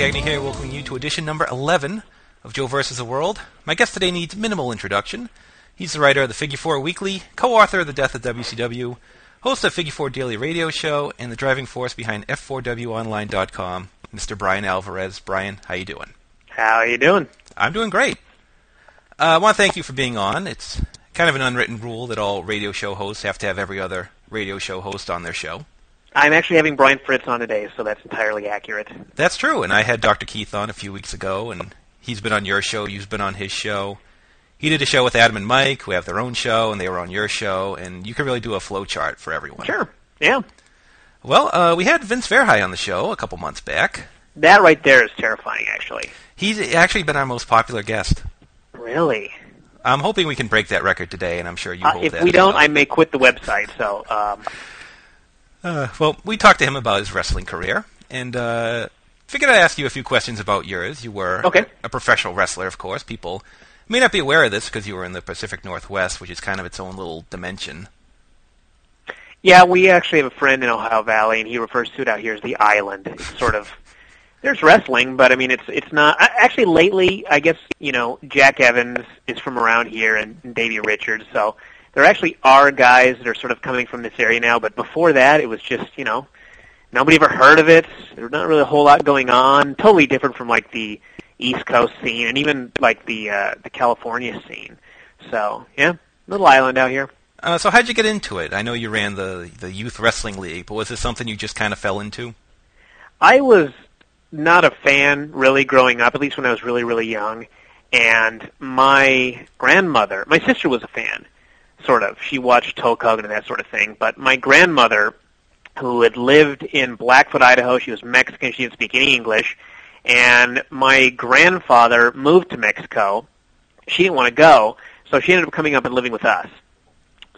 going, everyone? Joe Gagnon here, welcoming you to edition number 11 of Joe vs. the World. My guest today needs minimal introduction. He's the writer of the Figure 4 Weekly, co-author of The Death of WCW, host of Figure 4 Daily Radio Show, and the driving force behind F4WOnline.com, Mr. Bryan Alvarez. Bryan, how you doing? How are you doing? I'm doing great. Uh, I want to thank you for being on. It's kind of an unwritten rule that all radio show hosts have to have every other radio show host on their show. I'm actually having Brian Fritz on today, so that's entirely accurate. That's true, and I had Dr. Keith on a few weeks ago, and he's been on your show, you've been on his show. He did a show with Adam and Mike, who have their own show, and they were on your show, and you can really do a flow chart for everyone. Sure. Yeah. Well, uh, we had Vince Verhey on the show a couple months back. That right there is terrifying, actually. He's actually been our most popular guest. Really? I'm hoping we can break that record today, and I'm sure you Uh, hope if that. we don't, well. I may quit the website. So, um, Uh, well, we talked to him about his wrestling career, and uh, figured I'd ask you a few questions about yours. You were Okay. a professional wrestler, of course. People may not be aware of this because you were in the Pacific Northwest, which is kind of its own little dimension. yeah, we actually have a friend in Ohio Valley, and he refers to it out here as the island. It's sort of there's wrestling, but I mean, it's it's not. Actually, lately, I guess you know, Jack Evans is from around here, and, and Davey Richards. So there actually are guys that are sort of coming from this area now. But before that, it was just you know, nobody ever heard of it. There's not really a whole lot going on. Totally different from like the East Coast scene, and even like the uh, the California scene. So yeah, little island out here. Uh, so how'd you get into it? I know you ran the the youth wrestling league, but was this something you just kind of fell into? I was not a fan really growing up, at least when I was really, really young. And my grandmother, my sister was a fan, sort of. She watched Hogan and that sort of thing. But my grandmother, who had lived in Blackfoot, Idaho, she was Mexican, she didn't speak any English. And my grandfather moved to Mexico. She didn't want to go, so she ended up coming up and living with us.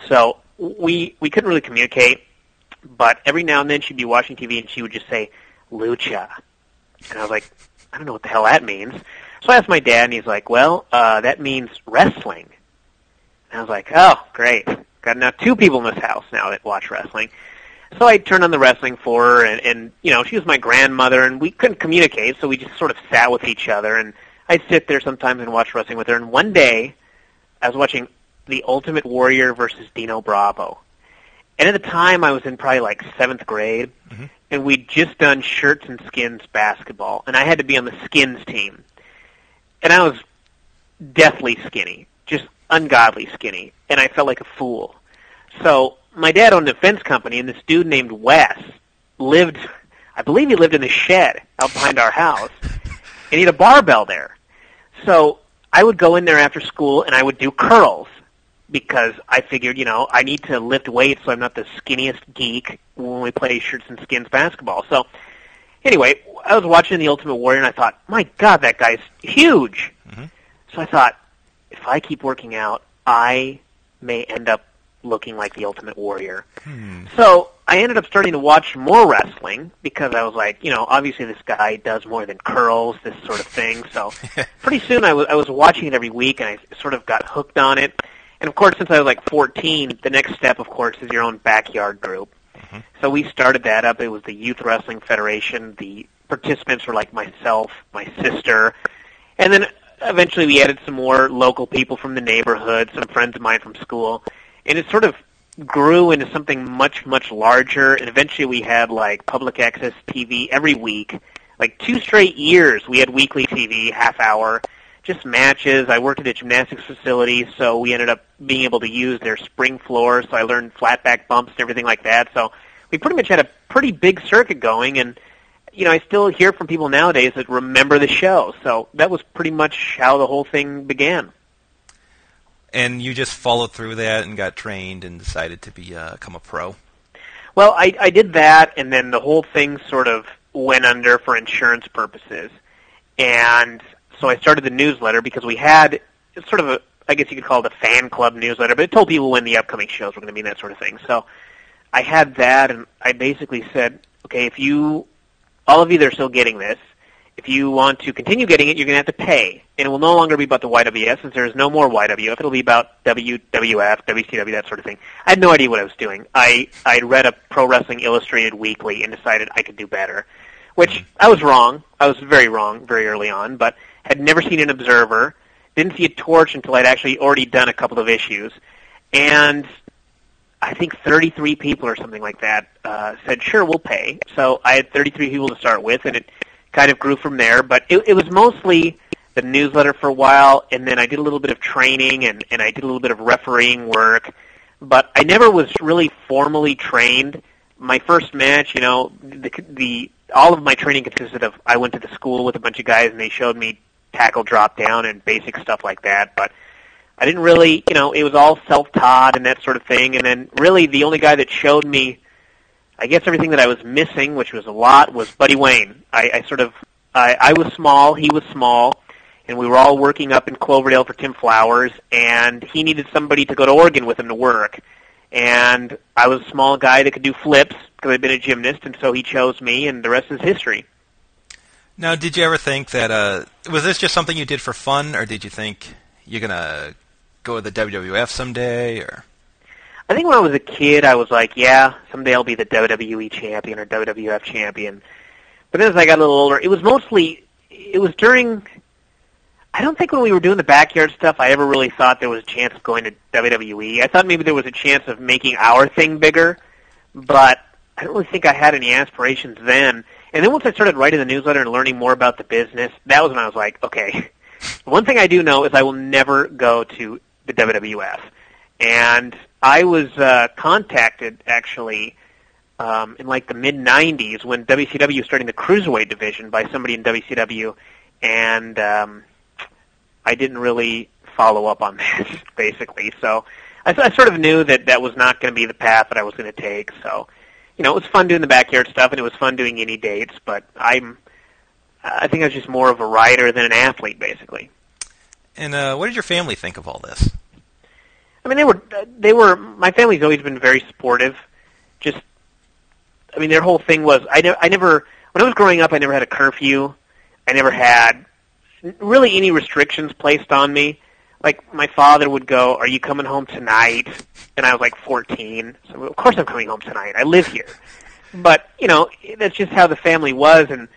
So we we couldn't really communicate, but every now and then she'd be watching TV and she would just say lucha, and I was like, I don't know what the hell that means. So I asked my dad, and he's like, Well, uh, that means wrestling. And I was like, Oh, great, got now two people in this house now that watch wrestling. So I turned on the wrestling for her, and, and you know she was my grandmother, and we couldn't communicate, so we just sort of sat with each other, and I'd sit there sometimes and watch wrestling with her. And one day, I was watching The Ultimate Warrior versus Dino Bravo, and at the time I was in probably like seventh grade, Mhm. and we'd just done shirts and skins basketball, and I had to be on the skins team, and I was deathly skinny, ungodly skinny, and I felt like a fool. So my dad owned a fence company, and this dude named Wes lived, I believe he lived in the shed out behind our house, and he had a barbell there. So I would go in there after school, and I would do curls because I figured, you know, I need to lift weights so I'm not the skinniest geek when we play shirts and skins basketball. So anyway, I was watching The Ultimate Warrior, and I thought, my God, that guy's huge. Mhm. So I thought, if I keep working out, I may end up looking like the Ultimate Warrior. Hmm. So I ended up starting to watch more wrestling because I was like, you know, obviously this guy does more than curls, this sort of thing. So pretty soon I was I was watching it every week, and I sort of got hooked on it. And of course, since I was like 14, the next step, of course, is your own backyard group. So we started that up. It was the Youth Wrestling Federation. The participants were like myself, my sister, and then eventually we added some more local people from the neighborhood, some friends of mine from school, and it sort of grew into something much, much larger. And eventually we had like public access TV every week. Like two straight years, we had weekly TV, half hour, just matches. I worked at a gymnastics facility, so we ended up being able to use their spring floor. So I learned flat back bumps and everything like that. So we pretty much had a pretty big circuit going, and you know, I still hear from people nowadays that remember the show. So that was pretty much how the whole thing began. And you just followed through that and got trained and decided to be uh, become a pro. Well, I, I did that, and then the whole thing sort of went under for insurance purposes. And so I started the newsletter because we had sort of a, I guess you could call it a fan club newsletter, but it told people when the upcoming shows were going to be and that sort of thing. So I had that, and I basically said, okay, if you, all of you that are still getting this, if you want to continue getting it, you're going to have to pay. And it will no longer be about the YWF since there is no more YWF. It'll be about WWF, WCW, that sort of thing. I had no idea what I was doing. I I read a Pro Wrestling Illustrated weekly and decided I could do better. which I was wrong. I was very wrong very early on, but had never seen an Observer. Didn't see a Torch until I'd actually already done a couple of issues, and I think 33 people or something like that uh, said, "Sure, we'll pay." So I had 33 people to start with, and it kind of grew from there. But it, it was mostly the newsletter for a while, and then I did a little bit of training, and, and I did a little bit of refereeing work. But I never was really formally trained. My first match, you know, the, the all of my training consisted of I went to the school with a bunch of guys, and they showed me tackle drop down and basic stuff like that. But I didn't really, you know, it was all self-taught and that sort of thing. And then really the only guy that showed me, I guess everything that I was missing, which was a lot, was Buddy Wayne. I, I sort of, I, I was small, he was small, and we were all working up in Cloverdale for Tim Flowers, and he needed somebody to go to Oregon with him to work. And I was a small guy that could do flips because I'd been a gymnast, and so he chose me, and the rest is history. Now, did you ever think that uh, was this just something you did for fun, or did you think you're gonna go to the WWF someday, or? I think when I was a kid, I was like, yeah, someday I'll be the WWE champion or WWF champion. But then as I got a little older, it was mostly, it was during, I don't think when we were doing the backyard stuff, I ever really thought there was a chance of going to WWE. I thought maybe there was a chance of making our thing bigger, but I don't really think I had any aspirations then. And then once I started writing the newsletter and learning more about the business, that was when I was like, okay, one thing I do know is I will never go to the WWF. And I was uh, contacted actually um, in like the mid '90s when WCW was starting the cruiserweight division by somebody in WCW, and um, I didn't really follow up on that basically. So I, I sort of knew that that was not going to be the path that I was going to take. So you know, it was fun doing the backyard stuff, and it was fun doing any dates. But I'm, I think I was just more of a writer than an athlete, basically. And uh, what did your family think of all this? I mean, they were they were. My family's always been very supportive. Just, I mean, their whole thing was I, ne- I never when I was growing up, I never had a curfew. I never had really any restrictions placed on me. Like my father would go, "Are you coming home tonight?" And I was like 14, so of course I'm coming home tonight. I live here. But you know, that's just how the family was, and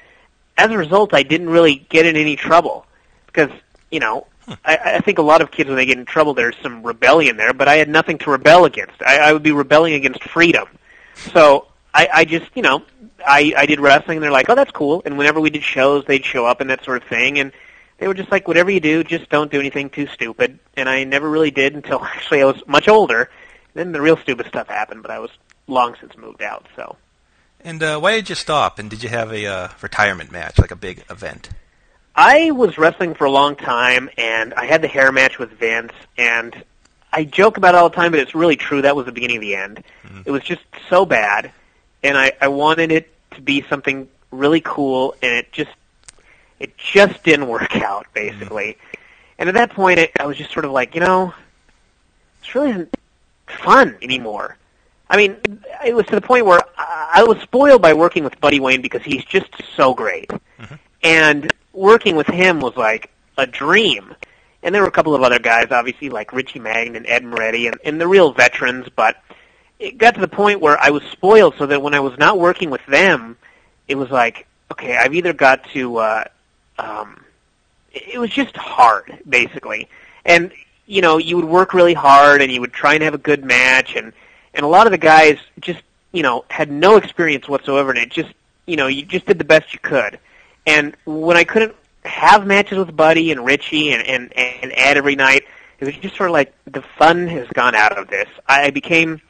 as a result, I didn't really get in any trouble because you know I, I think a lot of kids when they get in trouble, there's some rebellion there, but I had nothing to rebel against. I, I would be rebelling against freedom. So I, I just, you know, I, I did wrestling, and they're like, oh, that's cool. And whenever we did shows, they'd show up and that sort of thing, and they were just like, whatever you do, just don't do anything too stupid. And I never really did until actually I was much older. Then the real stupid stuff happened, but I was long since moved out. So. And uh, why did you stop? And did you have a uh, retirement match, like a big event? I was wrestling for a long time, and I had the hair match with Vince, and I joke about it all the time, but it's really true. That was the beginning of the end. Mm-hmm. It was just so bad, and I, I wanted it to be something really cool, and it just it just didn't work out, basically. Mm-hmm. And at that point, it, I was just sort of like, you know, this really isn't fun anymore. I mean, it was to the point where I was spoiled by working with Buddy Wayne because he's just so great. Mm-hmm. And working with him was like a dream. And there were a couple of other guys, obviously, like Richie Magn and Ed Moretti, and, and the real veterans. But it got to the point where I was spoiled, so that when I was not working with them, it was like, okay, I've either got to. Uh, um, it was just hard, basically. And you know, you would work really hard, and you would try and have a good match, and and a lot of the guys just you know had no experience whatsoever, and it just you know you just did the best you could. And when I couldn't have matches with Buddy and Richie and, and, and Ed every night, it was just sort of like the fun has gone out of this. I became,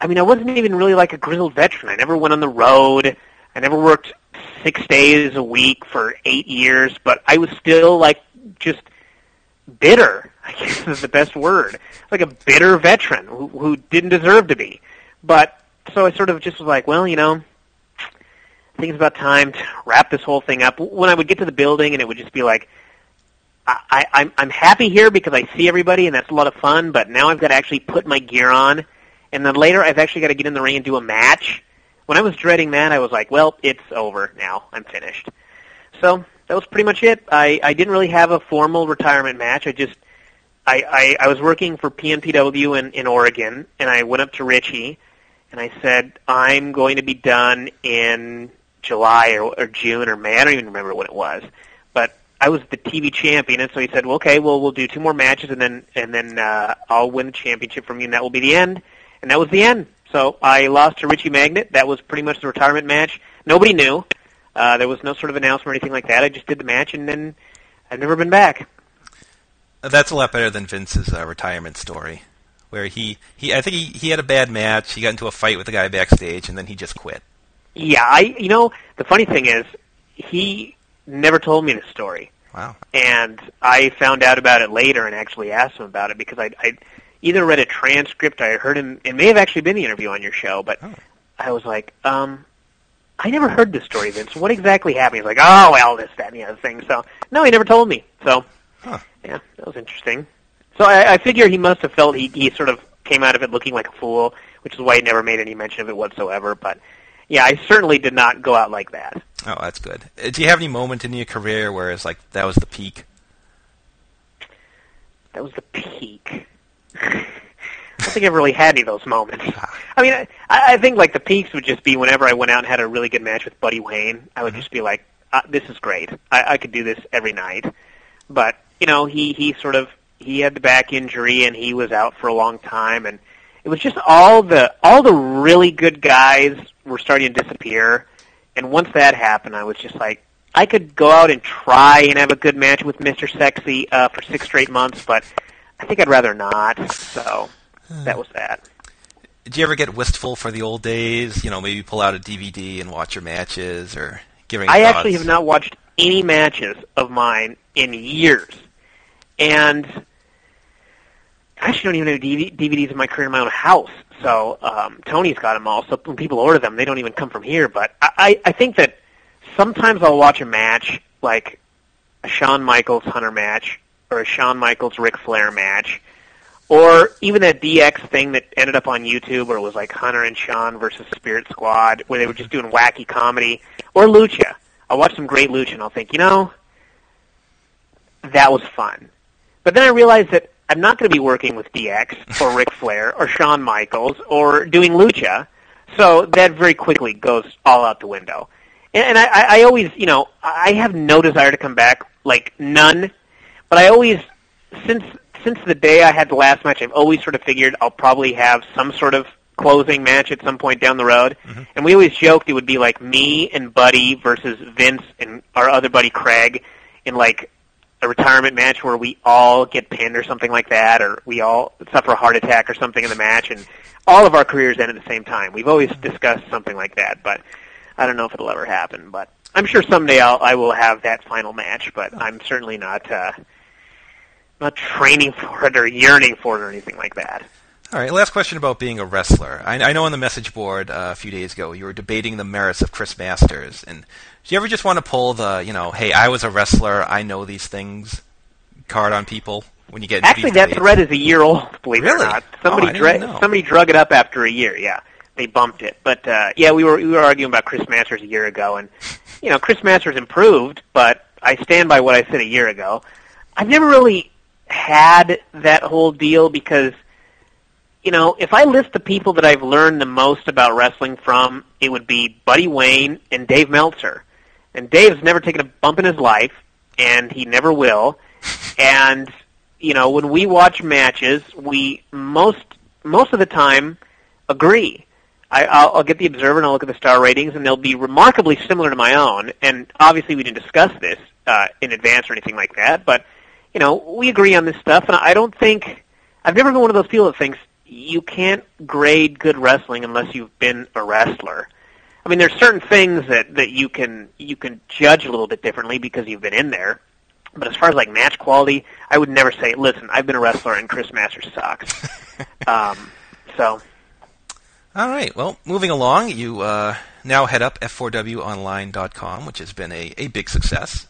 I mean, I wasn't even really like a grizzled veteran. I never went on the road. I never worked six days a week for eight years, but I was still like just bitter. I guess is the best word. Like a bitter veteran who, who didn't deserve to be. But so I sort of just was like, well, you know, I think it's about time to wrap this whole thing up. When I would get to the building and it would just be like, I, I'm I'm happy here because I see everybody and that's a lot of fun. But now I've got to actually put my gear on, and then later I've actually got to get in the ring and do a match. When I was dreading that, I was like, well, it's over now. I'm finished. So that was pretty much it. I I didn't really have a formal retirement match. I just I I, I was working for PNPW in in Oregon, and I went up to Richie, and I said, I'm going to be done in July or, or June or May. I don't even remember when it was, but I was the TV champion, and so he said, "Well, okay, well, we'll do two more matches, and then and then uh, I'll win the championship from you, and that will be the end." And that was the end. So I lost to Richie Magnet. That was pretty much the retirement match. Nobody knew. Uh, there was no sort of announcement or anything like that. I just did the match, and then I've never been back. That's a lot better than Vince's uh, retirement story, where he, he I think he, he had a bad match. He got into a fight with the guy backstage, and then he just quit. Yeah, I you know the funny thing is he never told me the story. Wow. And I found out about it later and actually asked him about it because I I either read a transcript, I heard him. It may have actually been the interview on your show, but Oh. I was like, um, I never heard this story, Vince. What exactly happened? He's like, oh well, this, that, and the other thing. So no, he never told me. So Huh. yeah, that was interesting. So I, I figure he must have felt he he sort of came out of it looking like a fool, which is why he never made any mention of it whatsoever. But yeah, I certainly did not go out like that. Oh, that's good. Uh, Do you have any moment in your career where it's like that was the peak? That was the peak. I don't think I've really had any of those moments. I mean, I, I think like the peaks would just be whenever I went out and had a really good match with Buddy Wayne. I would just be like, uh, "This is great. I, I could do this every night." But you know, he he sort of he had the back injury and he was out for a long time, and it was just all the all the really good guys were starting to disappear. And once that happened, I was just like, I could go out and try and have a good match with Mr. Sexy uh, for six straight months, but I think I'd rather not. So that was that. Did you ever get wistful for the old days? You know, maybe pull out a DVD and watch your matches, or give any I thoughts? actually have not watched any matches of mine in years, and I actually don't even have DVDs of my career in my own house. So um, Tony's got them all. So when people order them, they don't even come from here. But I, I, think that sometimes I'll watch a match like a Shawn Michaels Hunter match or a Shawn Michaels Ric Flair match. Or even that DX thing that ended up on YouTube where it was like Hunter and Shawn versus Spirit Squad where they were just doing wacky comedy. Or Lucha. I'll watch some great Lucha and I'll think, you know, that was fun. But then I realized that I'm not going to be working with DX or Ric Flair or Shawn Michaels or doing Lucha. So that very quickly goes all out the window. And, and I, I I always, you know, I have no desire to come back, like none. But I always, since since the day I had the last match, I've always sort of figured I'll probably have some sort of closing match at some point down the road. Mm-hmm. And we always joked it would be like me and Buddy versus Vince and our other buddy Craig in like a retirement match where we all get pinned or something like that, or we all suffer a heart attack or something in the match, and all of our careers end at the same time. We've always discussed something like that, but I don't know if it'll ever happen. But I'm sure someday I'll, I will have that final match, but I'm certainly not uh, not training for it or yearning for it or anything like that. All right, last question about being a wrestler. I, I know on the message board uh, a few days ago you were debating the merits of Chris Masters, and do you ever just want to pull the, you know, hey, I was a wrestler, I know these things card on people when you get Actually, that thread is a year old. Believe it or not, Oh, somebody didn't dra- somebody drug it up after a year. Yeah, they bumped it. But uh, yeah, we were we were arguing about Chris Masters a year ago, and you know, Chris Masters improved, but I stand by what I said a year ago. I've never really had that whole deal because you know, if I list the people that I've learned the most about wrestling from, it would be Buddy Wayne and Dave Meltzer. And Dave's never taken a bump in his life, and he never will. And you know, when we watch matches, we most most of the time agree. I, I'll, I'll get the Observer and I'll look at the star ratings, and they'll be remarkably similar to my own. And obviously, we didn't discuss this uh, in advance or anything like that, but you know, we agree on this stuff. And I don't think I've never been one of those people that thinks you can't grade good wrestling unless you've been a wrestler. I mean, there's certain things that that you can you can judge a little bit differently because you've been in there. But as far as like match quality, I would never say, "Listen, I've been a wrestler and Chris Masters sucks." um, so All right. Well, moving along, you uh, now head up f4wonline.com, which has been a, a big success.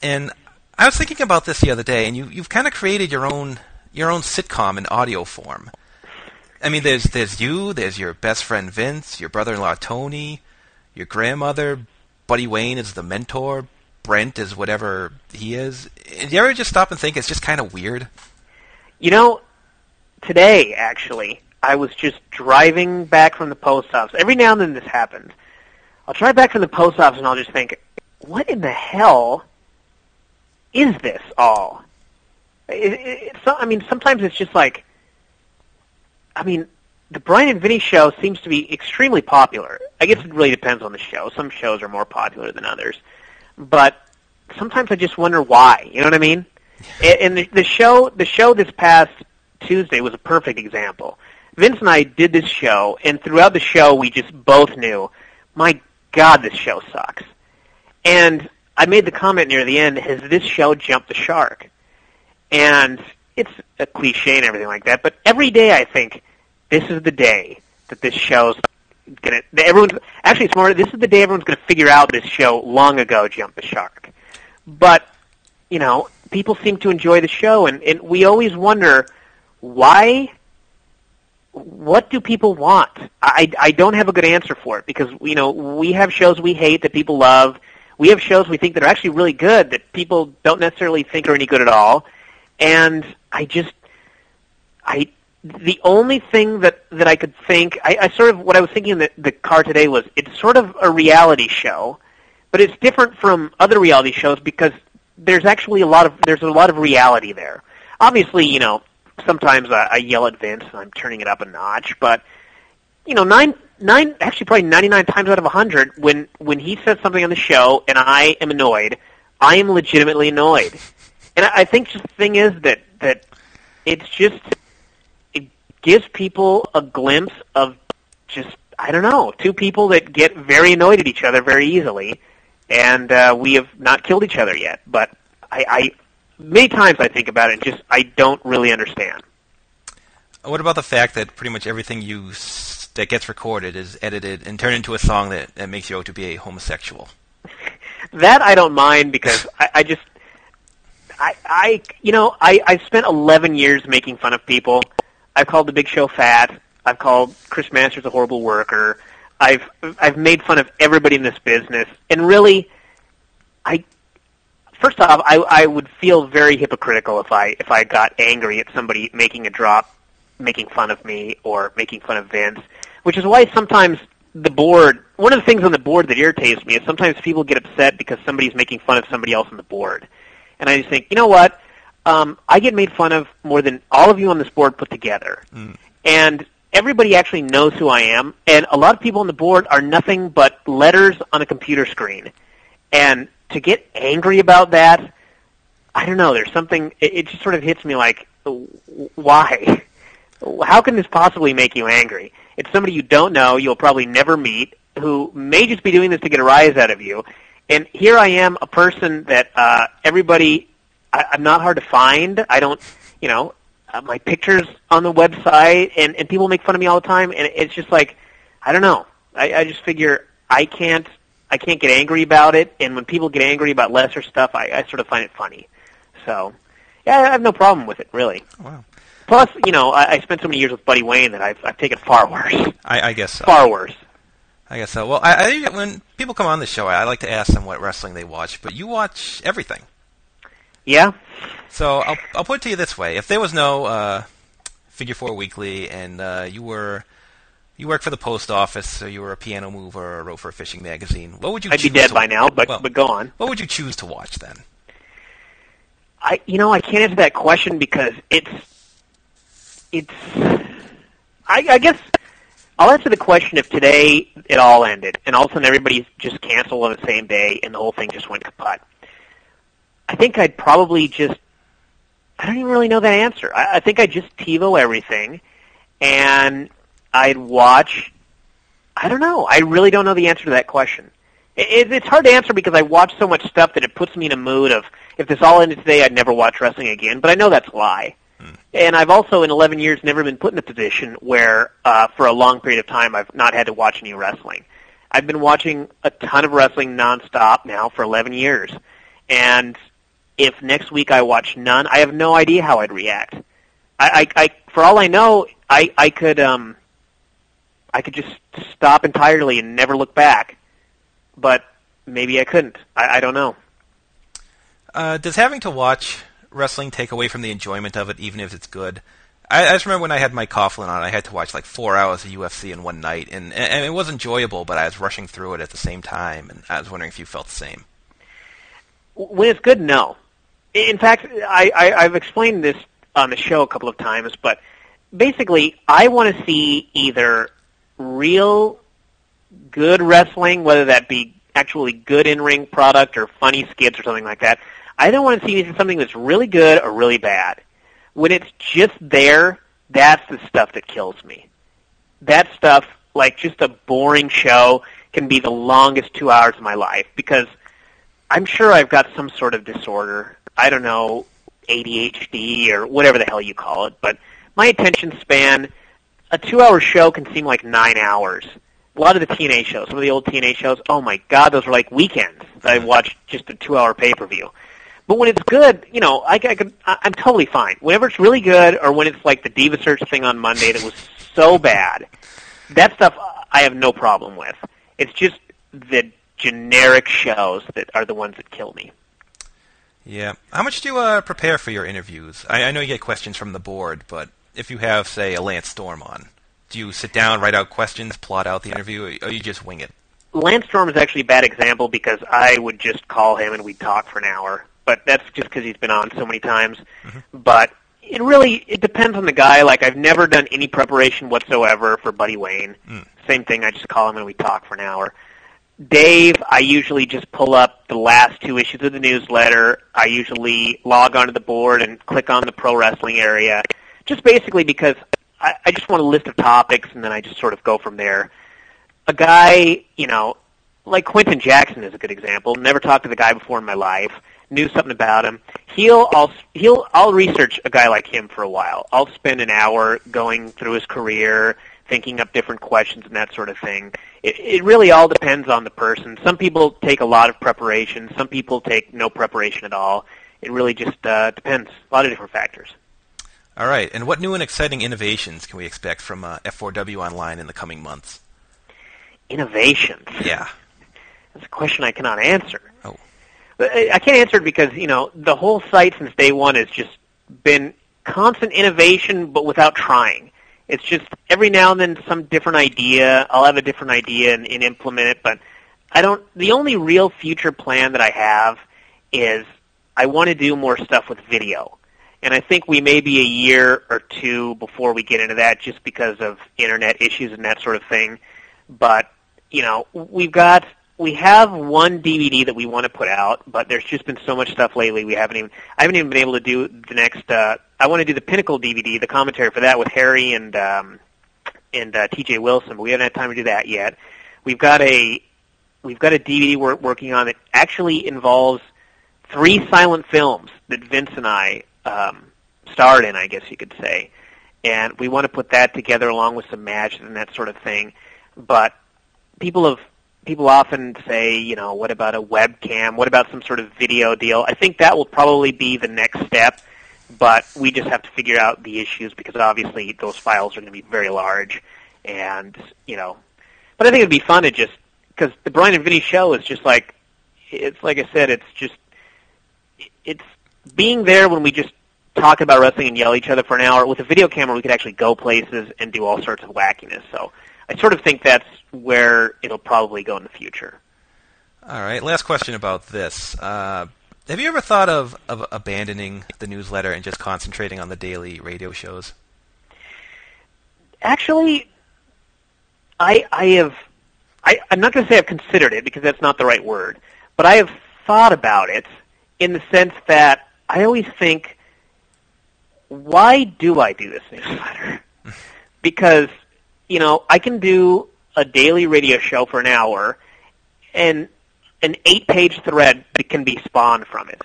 And I was thinking about this the other day, and you, you've kind of created your own your own sitcom in audio form. I mean, there's there's you, there's your best friend Vince, your brother-in-law Tony, your grandmother, Buddy Wayne is the mentor, Brent is whatever he is. Do you ever just stop and think it's just kind of weird? You know, today actually, I was just driving back from the post office. Every now and then this happens. I'll drive back from the post office and I'll just think, what in the hell is this all? It, it, so, I mean, sometimes it's just like, I mean, the Bryan and Vinny show seems to be extremely popular. I guess it really depends on the show. Some shows are more popular than others, but sometimes I just wonder why. You know what I mean? And the, the show, the show this past Tuesday was a perfect example. Vince and I did this show, and throughout the show, we just both knew, my God, this show sucks. And I made the comment near the end, has this show jumped the shark? And it's a cliche and everything like that, but every day I think, this is the day that this show's gonna, everyone's, actually it's more, this is the day everyone's gonna figure out this show long ago jumped the shark. But, you know, people seem to enjoy the show, and, and we always wonder, why what do people want? I, I don't have a good answer for it because you know we have shows we hate that people love. We have shows we think that are actually really good that people don't necessarily think are any good at all. And I just, I, the only thing that that I could think, I, I sort of what I was thinking in the, the car today was it's sort of a reality show, but it's different from other reality shows because there's actually a lot of there's a lot of reality there. Obviously, you know, sometimes I, I yell at Vince and I'm turning it up a notch, but you know, nine nine actually probably ninety nine times out of a hundred when when he says something on the show and I am annoyed, I am legitimately annoyed. And I, think just the thing is that that it's just it gives people a glimpse of just I don't know, two people that get very annoyed at each other very easily, and uh, we have not killed each other yet. But I, I many times I think about it and just I don't really understand. What about the fact that pretty much everything you s- that gets recorded is edited and turned into a song that, that makes you out to be a homosexual? that I don't mind because I, I just I I you know I I spent 11 years making fun of people. I've called the Big Show fat. I've called Chris Masters a horrible worker. I've I've made fun of everybody in this business, and really, I first off, I, I would feel very hypocritical if I if I got angry at somebody making a drop, making fun of me or making fun of Vince, which is why sometimes the board. One of the things on the board that irritates me is sometimes people get upset because somebody's making fun of somebody else on the board, and I just think, you know what? Um, I get made fun of more than all of you on this board put together, mm. and everybody actually knows who I am, and a lot of people on the board are nothing but letters on a computer screen. And to get angry about that, I don't know. There's something. It, it just sort of hits me like, why? How can this possibly make you angry? It's somebody you don't know, you'll probably never meet, who may just be doing this to get a rise out of you. And here I am, a person that uh, everybody, I, I'm not hard to find. I don't, you know, uh, my pictures on the website, and and people make fun of me all the time, and it's just like, I don't know. I, I just figure I can't I can't get angry about it, and when people get angry about lesser stuff, I, I sort of find it funny. So, yeah, I have no problem with it, really. Wow. Plus, you know, I, I spent so many years with Buddy Wayne that I've I've taken far worse. I, I guess so. Far worse. I guess so. Well, I, I when people come on the show, I I like to ask them what wrestling they watch, but you watch everything. Yeah. So I'll I'll put it to you this way: if there was no uh, Figure Four Weekly, and uh, you were you work for the post office, or you were a piano mover, or wrote for a fishing magazine. What would you? I'd be dead by now, but well, but go on. What would you choose to watch then? I you know I can't answer that question because it's it's I, I guess I'll answer the question if today it all ended and all of a sudden everybody just canceled on the same day and the whole thing just went kaput. I think I'd probably just I don't even really know that answer. I, I think I'd just TiVo everything and I'd watch. I don't know. I really don't know the answer to that question. It, it's hard to answer because I watch so much stuff that it puts me in a mood of if this all ended today, I'd never watch wrestling again. But I know that's a lie. And I've also, in 11 years, never been put in a position where, uh, for a long period of time, I've not had to watch any wrestling. I've been watching a ton of wrestling nonstop now for 11 years. And if next week I watch none, I have no idea how I'd react. I, I, I for all I know, I, I could, um, I could just stop entirely and never look back. But maybe I couldn't. I, I don't know. Uh, does having to watch wrestling take away from the enjoyment of it, even if it's good? I, I just remember when I had Mike Coughlin on, I had to watch like four hours of UFC in one night, and, and it was enjoyable, but I was rushing through it at the same time, and I was wondering if you felt the same. When it's good, no. In fact, I, I, I've explained this on the show a couple of times, but basically, I want to see either real good wrestling, whether that be actually good in-ring product or funny skits or something like that. I don't want to see something that's really good or really bad. When it's just there, that's the stuff that kills me. That stuff, like just a boring show, can be the longest two hours of my life because I'm sure I've got some sort of disorder. I don't know, ADHD or whatever the hell you call it, but my attention span, a two-hour show can seem like nine hours. A lot of the TNA shows, some of the old TNA shows, oh my god, those were like weekends. I watched just a two-hour pay-per-view. But when it's good, you know, I, I could, I, I'm totally fine. Whenever it's really good, or when it's like the Diva Search thing on Monday that was so bad, that stuff I have no problem with. It's just the generic shows that are the ones that kill me. Yeah. How much do you uh, prepare for your interviews? I, I know you get questions from the board, but if you have, say, a Lance Storm on, do you sit down, write out questions, plot out the interview, or you just wing it? Lance Storm is actually a bad example because I would just call him and we'd talk for an hour. But that's just because he's been on so many times. Mm-hmm. But it really it depends on the guy. Like I've never done any preparation whatsoever for Buddy Wayne. Mm. Same thing. I just call him and we talk for an hour. Dave, I usually just pull up the last two issues of the newsletter. I usually log onto the board and click on the pro wrestling area, just basically because I, I just want a list of topics and then I just sort of go from there. A guy, you know, like Quinton Jackson is a good example. Never talked to the guy before in my life. Knew something about him. He'll I'll he'll I'll research a guy like him for a while. I'll spend an hour going through his career, thinking up different questions and that sort of thing. It, it really all depends on the person. Some people take a lot of preparation. Some people take no preparation at all. It really just uh, depends. A lot of different factors. All right. And what new and exciting innovations can we expect from uh, F4W Online in the coming months? Innovations? Yeah. That's a question I cannot answer. Oh. I can't answer it because, you know, the whole site since day one has just been constant innovation but without trying. It's just every now and then some different idea. I'll have a different idea and, and implement it, but I don't. The only real future plan that I have is I want to do more stuff with video, and I think we may be a year or two before we get into that, just because of internet issues and that sort of thing. But you know, we've got we have one DVD that we want to put out, but there's just been so much stuff lately. We haven't even I haven't even been able to do the next. Uh, I want to do the Pinnacle DVD, the commentary for that with Harry and um, and uh, T.J. Wilson, but we haven't had time to do that yet. We've got a we've got a DVD we're working on that actually involves three silent films that Vince and I um, starred in, I guess you could say, and we want to put that together along with some matches and that sort of thing. But people have people often say, you know, what about a webcam? What about some sort of video deal? I think that will probably be the next step, but we just have to figure out the issues because obviously those files are going to be very large, and you know, but I think it'd be fun to just because the Bryan and Vinny show is just like it's like I said, it's just it's being there when we just talk about wrestling and yell at each other for an hour. With a video camera, we could actually go places and do all sorts of wackiness. So I sort of think that's where it'll probably go in the future. All right. Last question about this. Uh, have you ever thought of, of abandoning the newsletter and just concentrating on the daily radio shows? Actually, I I have. I, I'm not going to say I've considered it because that's not the right word, but I have thought about it in the sense that I always think, why do I do this newsletter? because you know, I can do a daily radio show for an hour and an eight-page thread that can be spawned from it.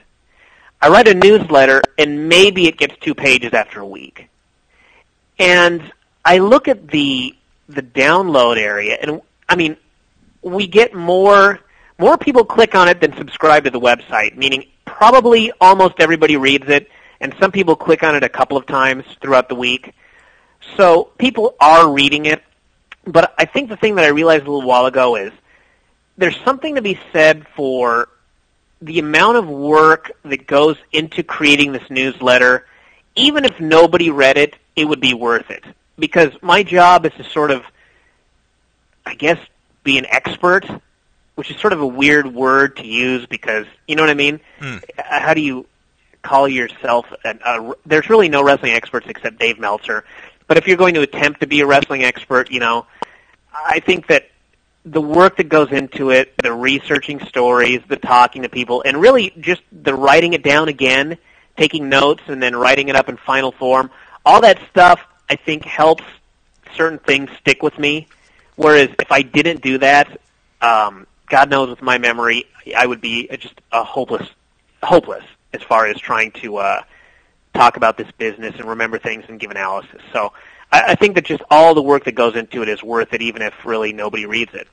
I write a newsletter and maybe it gets two pages after a week. And I look at the the download area and I mean we get more more people click on it than subscribe to the website, meaning probably almost everybody reads it and some people click on it a couple of times throughout the week. So people are reading it, but I think the thing that I realized a little while ago is there's something to be said for the amount of work that goes into creating this newsletter, even if nobody read it, it would be worth it because my job is to sort of, I guess, be an expert, which is sort of a weird word to use because you know what I mean. Mm. How do you call yourself? An, a, there's really no wrestling experts except Dave Meltzer. But if you're going to attempt to be a wrestling expert, you know, I think that the work that goes into it, the researching stories, the talking to people, and really just the writing it down again, taking notes, and then writing it up in final form, all that stuff I think helps certain things stick with me. Whereas if I didn't do that, um, God knows with my memory, I would be just a hopeless, hopeless as far as trying to uh, talk about this business and remember things and give analysis. So I, I think that just all the work that goes into it is worth it, even if really nobody reads it.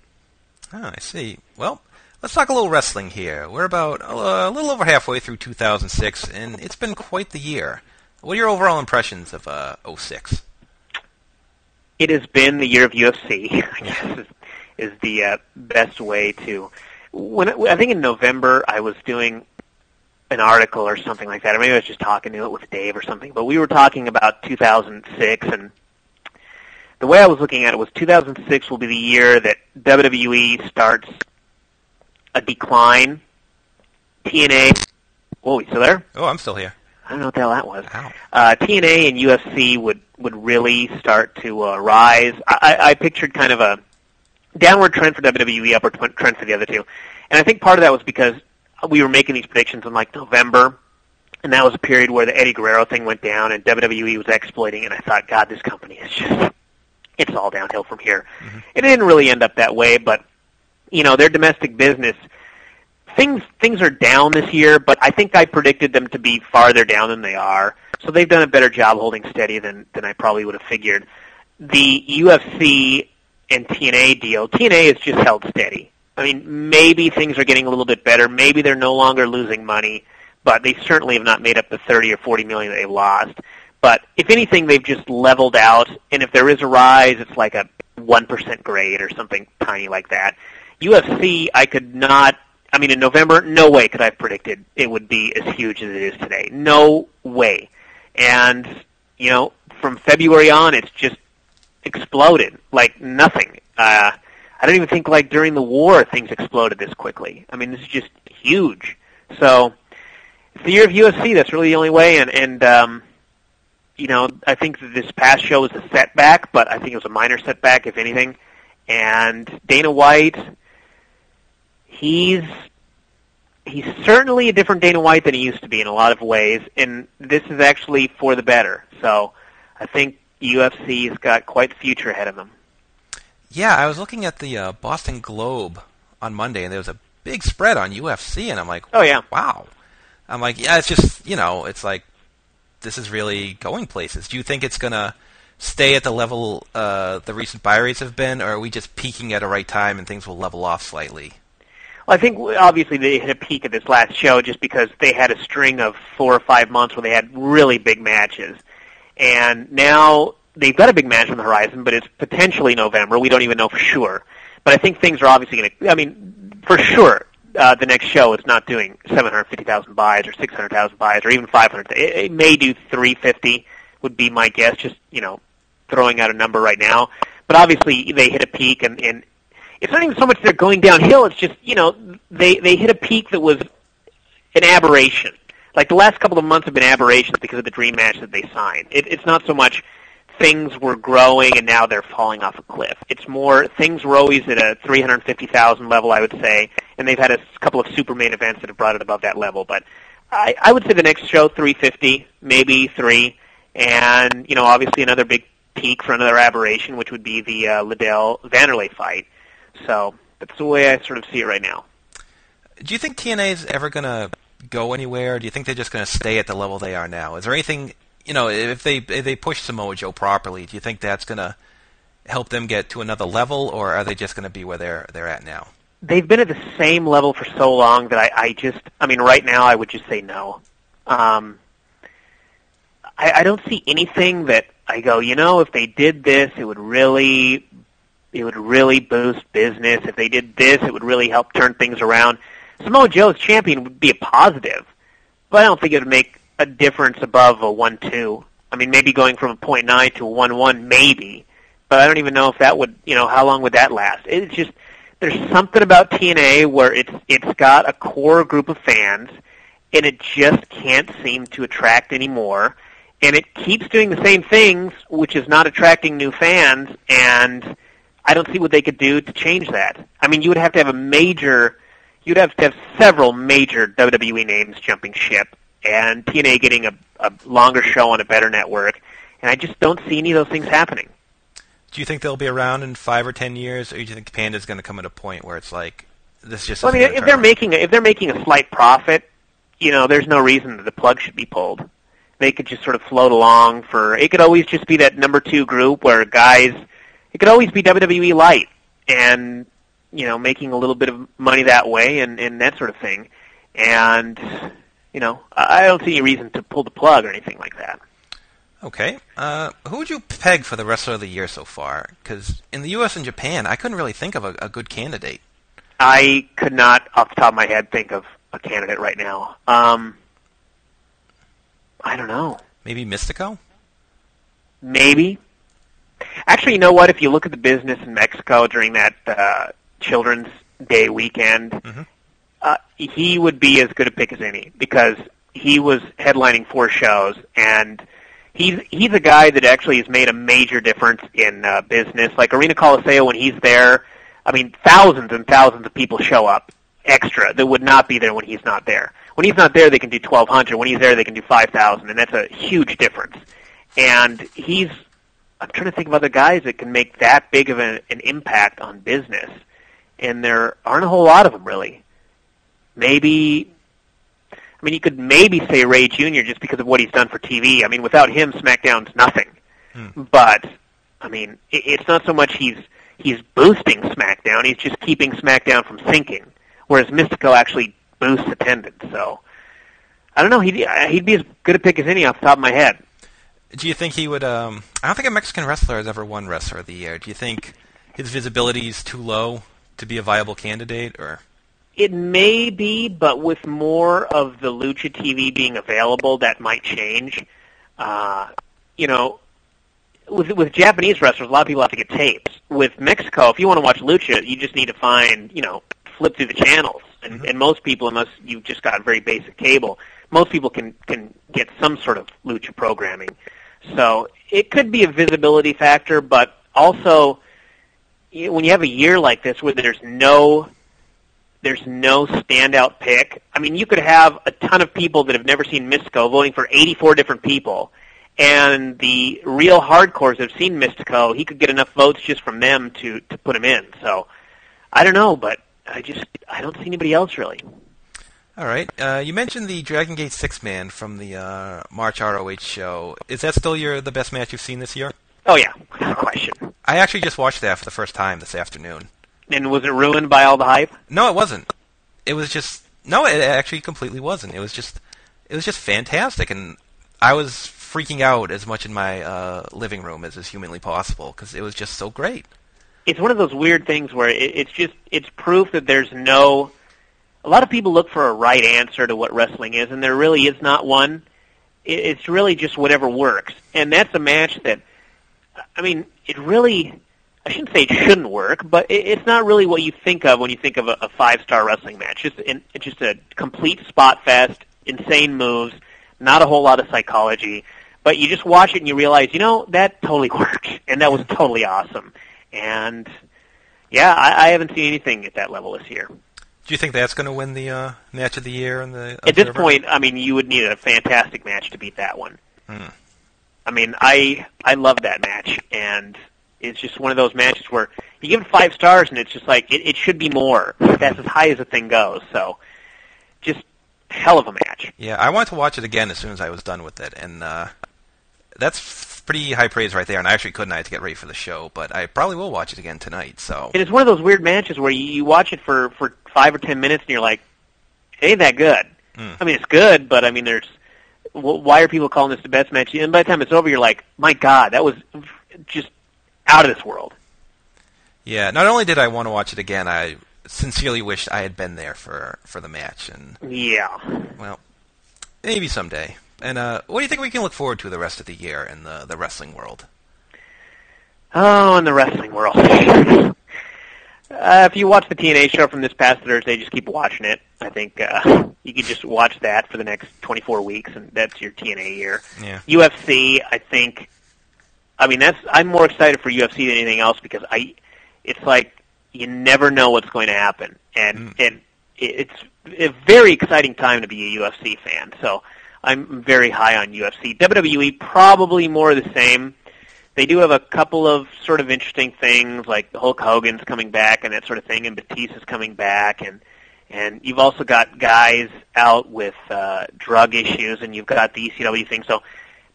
Oh, I see. Well, let's talk a little wrestling here. We're about a little over halfway through 2006, and it's been quite the year. What are your overall impressions of uh, 06? It has been the year of UFC. I guess is, is the uh, best way to. When I think in November I was doing an article or something like that, or maybe I was just talking to it with Dave or something. But we were talking about 2006, and the way I was looking at it was 2006 will be the year that WWE starts a decline. TNA. Whoa, you still there? Oh, I'm still here. I don't know what the hell that was. Uh, TNA and UFC would would really start to uh, rise. I, I pictured kind of a downward trend for WWE, upward trend for the other two, and I think part of that was because we were making these predictions in like November, and that was a period where the Eddie Guerrero thing went down, and WWE was exploiting, and I thought, God, this company is just it's all downhill from here. Mm-hmm. It didn't really end up that way, but you know, their domestic business things things are down this year, but I think I predicted them to be farther down than they are. So they've done a better job holding steady than than I probably would have figured. The UFC and TNA deal, TNA has just held steady. I mean, maybe things are getting a little bit better. Maybe they're no longer losing money, but they certainly have not made up the 30 or 40 million that they've lost. But if anything, they've just leveled out, and if there is a rise, it's like a 1% grade or something tiny like that. UFC, I could not I mean, in November, no way could I have predicted it would be as huge as it is today. No way. And, you know, from February on, it's just exploded like nothing. Uh, I don't even think like during the war things exploded this quickly. I mean, this is just huge. So it's the year of UFC. That's really the only way. And, and um, you know, I think that this past show was a setback, but I think it was a minor setback, if anything. And Dana White he's he's certainly a different Dana White than he used to be in a lot of ways, and this is actually for the better. So I think UFC's got quite the future ahead of them. Yeah, I was looking at the uh, Boston Globe on Monday, and there was a big spread on UFC, and I'm like, oh yeah, wow. I'm like, yeah, it's just you know, it's like this is really going places. Do you think it's gonna stay at the level uh, the recent buy rates have been, or are we just peaking at a right time and things will level off slightly? Well, I think obviously they hit a peak at this last show just because they had a string of four or five months where they had really big matches, and now they've got a big match on the horizon, but it's potentially November. We don't even know for sure, but I think things are obviously going to. I mean, for sure, uh, the next show is not doing 750,000 buys or 600,000 buys or even 500. It, it may do 350 would be my guess. Just you know, throwing out a number right now. But obviously they hit a peak, and, and it's not even so much they're going downhill. It's just you know they they hit a peak that was an aberration. Like the last couple of months have been aberrations because of the dream match that they signed. It, it's not so much things were growing and now they're falling off a cliff. It's more things were always at a 350,000 level, I would say, and they've had a couple of super main events that have brought it above that level. But I, I would say the next show 350, maybe three, and you know obviously another big peak for another aberration, which would be the uh, Liddell Wanderlei fight. So that's the way I sort of see it right now. Do you think TNA is ever going to go anywhere? Do you think they're just going to stay at the level they are now? Is there anything, you know, if they if they push Samoa Joe properly, do you think that's going to help them get to another level, or are they just going to be where they're they're at now? They've been at the same level for so long that I, I just, I mean, right now I would just say no. Um, I, I don't see anything that I go, you know, if they did this, it would really it would really boost business. If they did this, it would really help turn things around. Samoa Joe as champion would be a positive, but I don't think it would make a difference above a one two. I mean, maybe going from a point nine to a one one, maybe, but I don't even know if that would, you know, how long would that last? It's just there's something about TNA where it's it's got a core group of fans, and it just can't seem to attract anymore. And it keeps doing the same things, which is not attracting new fans. And I don't see what they could do to change that. I mean, you would have to have a major, you'd have to have several major WWE names jumping ship, and TNA getting a, a longer show on a better network. And I just don't see any of those things happening. Do you think they'll be around in five or ten years, or do you think Panda's going to come at a point where it's like this just? Well, I mean, if they're making a, if they're making a slight profit, you know, there's no reason that the plug should be pulled. They could just sort of float along for. It could always just be that number two group where guys. It could always be WWE light and you know making a little bit of money that way and and that sort of thing, and you know I don't see any reason to pull the plug or anything like that. Okay. Uh, who would you peg for the wrestler of the year so far? Because in the U.S. and Japan, I couldn't really think of a, a, good candidate. I could not, off the top of my head, think of a candidate right now. Um, I don't know. Maybe Mistico? Maybe. Actually, you know what? If you look at the business in Mexico during that uh, Children's Day weekend, mm-hmm. Uh, he would be as good a pick as any because he was headlining four shows and – he's he's a guy that actually has made a major difference in uh, business. Like Arena Coliseo, when he's there, I mean, thousands and thousands of people show up extra that would not be there when he's not there. When he's not there, they can do twelve hundred. When he's there, they can do five thousand, and that's a huge difference. And he's I'm trying to think of other guys that can make that big of an impact on business, and there aren't a whole lot of them really. Maybe I mean, you could maybe say Rey Jr. just because of what he's done for TV. I mean, without him, SmackDown's nothing. Hmm. But I mean, it's not so much he's he's boosting SmackDown; he's just keeping SmackDown from sinking. Whereas Mistico actually boosts attendance. So I don't know. He'd he'd be as good a pick as any off the top of my head. Do you think he would? Um, I don't think a Mexican wrestler has ever won Wrestler of the Year. Do you think his visibility is too low to be a viable candidate, or? It may be, but with more of the Lucha TV being available, that might change. Uh, you know, with with Japanese wrestlers, a lot of people have to get tapes. With Mexico, if you want to watch Lucha, you just need to find, you know, flip through the channels. And, mm-hmm. and most people, unless you've just got very basic cable, most people can can get some sort of Lucha programming. So it could be a visibility factor, but also when you have a year like this where there's no there's no standout pick. I mean, you could have a ton of people that have never seen Mistico voting for 84 different people, and the real hardcores have seen Mistico. He could get enough votes just from them to to put him in. So, I don't know, but I just I don't see anybody else really. All right. Uh, you mentioned the Dragon Gate six man from the uh, March ROH show. Is that still your the best match you've seen this year? Oh yeah, no question. I actually just watched that for the first time this afternoon. And was it ruined by all the hype? No, it wasn't. It was just no. It actually completely wasn't. It was just it was just fantastic, and I was freaking out as much in my uh, living room as is humanly possible because it was just so great. It's one of those weird things where it, it's just it's proof that there's no. A lot of people look for a right answer to what wrestling is, and there really is not one. It, It's really just whatever works, and that's a match that. I mean, it really I shouldn't say it shouldn't work, but it, it's not really what you think of when you think of a, a five-star wrestling match. Just in, it's just a complete spot fest, insane moves, not a whole lot of psychology. But you just watch it and you realize, you know, that totally worked, and that was totally awesome. And yeah, I, I haven't seen anything at that level this year. Do you think that's going to win the uh, match of the year? In the at this point, I mean, you would need a fantastic match to beat that one. Hmm. I mean, I I love that match, and it's just one of those matches where you give it five stars and it's just like it, it should be more. That's as high as the thing goes. So, just hell of a match. Yeah, I wanted to watch it again as soon as I was done with it, and uh, that's pretty high praise right there. And I actually couldn't. I had to get ready for the show, but I probably will watch it again tonight. So, it's one of those weird matches where you, you watch it for for five or ten minutes and you're like, it ain't that good. Mm. I mean, it's good, but I mean, there's why are people calling this the best match? And by the time it's over, you're like, my God, that was just out of this world. Yeah, not only did I want to watch it again, I sincerely wished I had been there for for the match. And yeah, well, maybe someday. And uh, what do you think we can look forward to the rest of the year in the the wrestling world? Oh, in the wrestling world. uh, if you watch the TNA show from this past Thursday, just keep watching it. I think uh, you can just watch that for the next 24 weeks, and that's your TNA year. Yeah. UFC, I think. I mean, that's I'm more excited for UFC than anything else because I, it's like you never know what's going to happen, and Mm. and it's a very exciting time to be a UFC fan. So I'm very high on UFC. WWE probably more of the same. They do have a couple of sort of interesting things, like Hulk Hogan's coming back and that sort of thing, and Batista's coming back, and and you've also got guys out with uh, drug issues, and you've got the ECW thing. So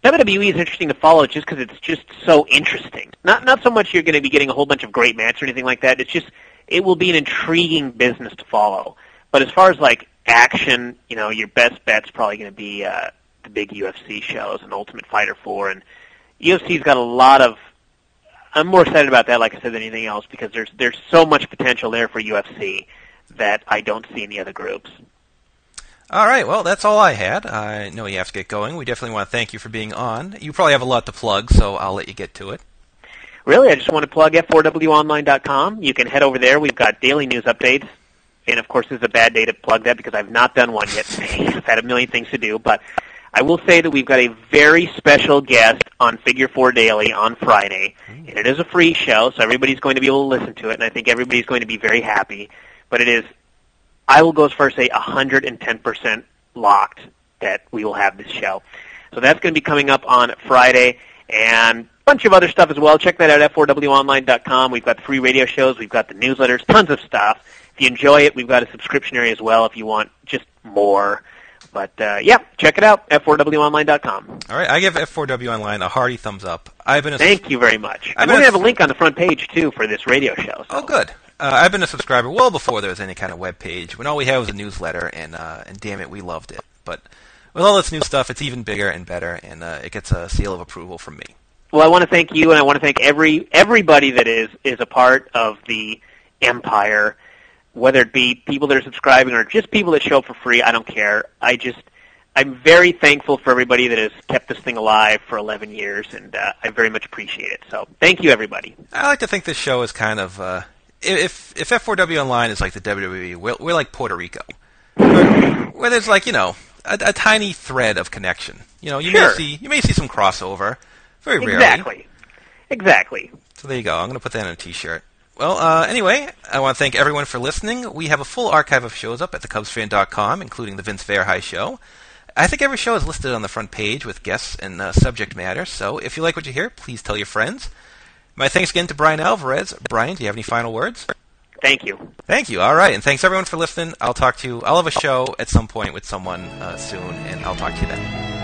WWE is interesting to follow just because it's just so interesting. Not not so much you're going to be getting a whole bunch of great matches or anything like that. It's just it will be an intriguing business to follow. But as far as like action, you know, your best bet's probably going to be uh, the big UFC shows and Ultimate Fighter 4 and UFC's got a lot of I'm more excited about that like I said than anything else because there's there's so much potential there for UFC that I don't see in the other groups. All right, well, that's all I had. I know you have to get going. We definitely want to thank you for being on. You probably have a lot to plug, so I'll let you get to it. Really, I just want to plug f4wonline.com. You can head over there. We've got daily news updates. And of course, this is a bad day to plug that because I've not done one yet. I've had a million things to do, but I will say that we've got a very special guest on Figure Four Daily on Friday, and it is a free show, so everybody's going to be able to listen to it, and I think everybody's going to be very happy. But it is, I will go as far as say 110% locked that we will have this show. So that's going to be coming up on Friday, and a bunch of other stuff as well. Check that out at f4wonline.com. We've got free radio shows, we've got the newsletters, tons of stuff. If you enjoy it, we've got a subscription area as well if you want just more. But uh, yeah, check it out at 4wonline.com. All right, I give F4W Online a hearty thumbs up. I've been a Thank you very much. I'm going to have a link on the front page too for this radio show. So. Oh, good. Uh, I've been a subscriber well before there was any kind of web page. When all we had was a newsletter, and uh, and damn it, we loved it. But with all this new stuff, it's even bigger and better, and uh, it gets a seal of approval from me. Well, I want to thank you, and I want to thank every everybody that is is a part of the empire, whether it be people that are subscribing or just people that show up for free. I don't care. I just I'm very thankful for everybody that has kept this thing alive for 11 years, and uh, I very much appreciate it. So, thank you, everybody. I like to think this show is kind of uh, if if F4W Online is like the WWE, we're, we're like Puerto Rico, where, where there's like you know a, a tiny thread of connection. You know, you may see you may see some crossover, very rarely. Exactly. Exactly. So there you go. I'm going to put that on a T-shirt. Well, uh, anyway, I want to thank everyone for listening. We have a full archive of shows up at thecubsfan.com, including the Vince Verhei Show. I think every show is listed on the front page with guests and uh, subject matter. So if you like what you hear, please tell your friends. My thanks again to Bryan Alvarez. Bryan, do you have any final words? Thank you. Thank you. All right, and thanks everyone for listening. I'll talk to you. I'll have a show at some point with someone uh, soon, and I'll talk to you then.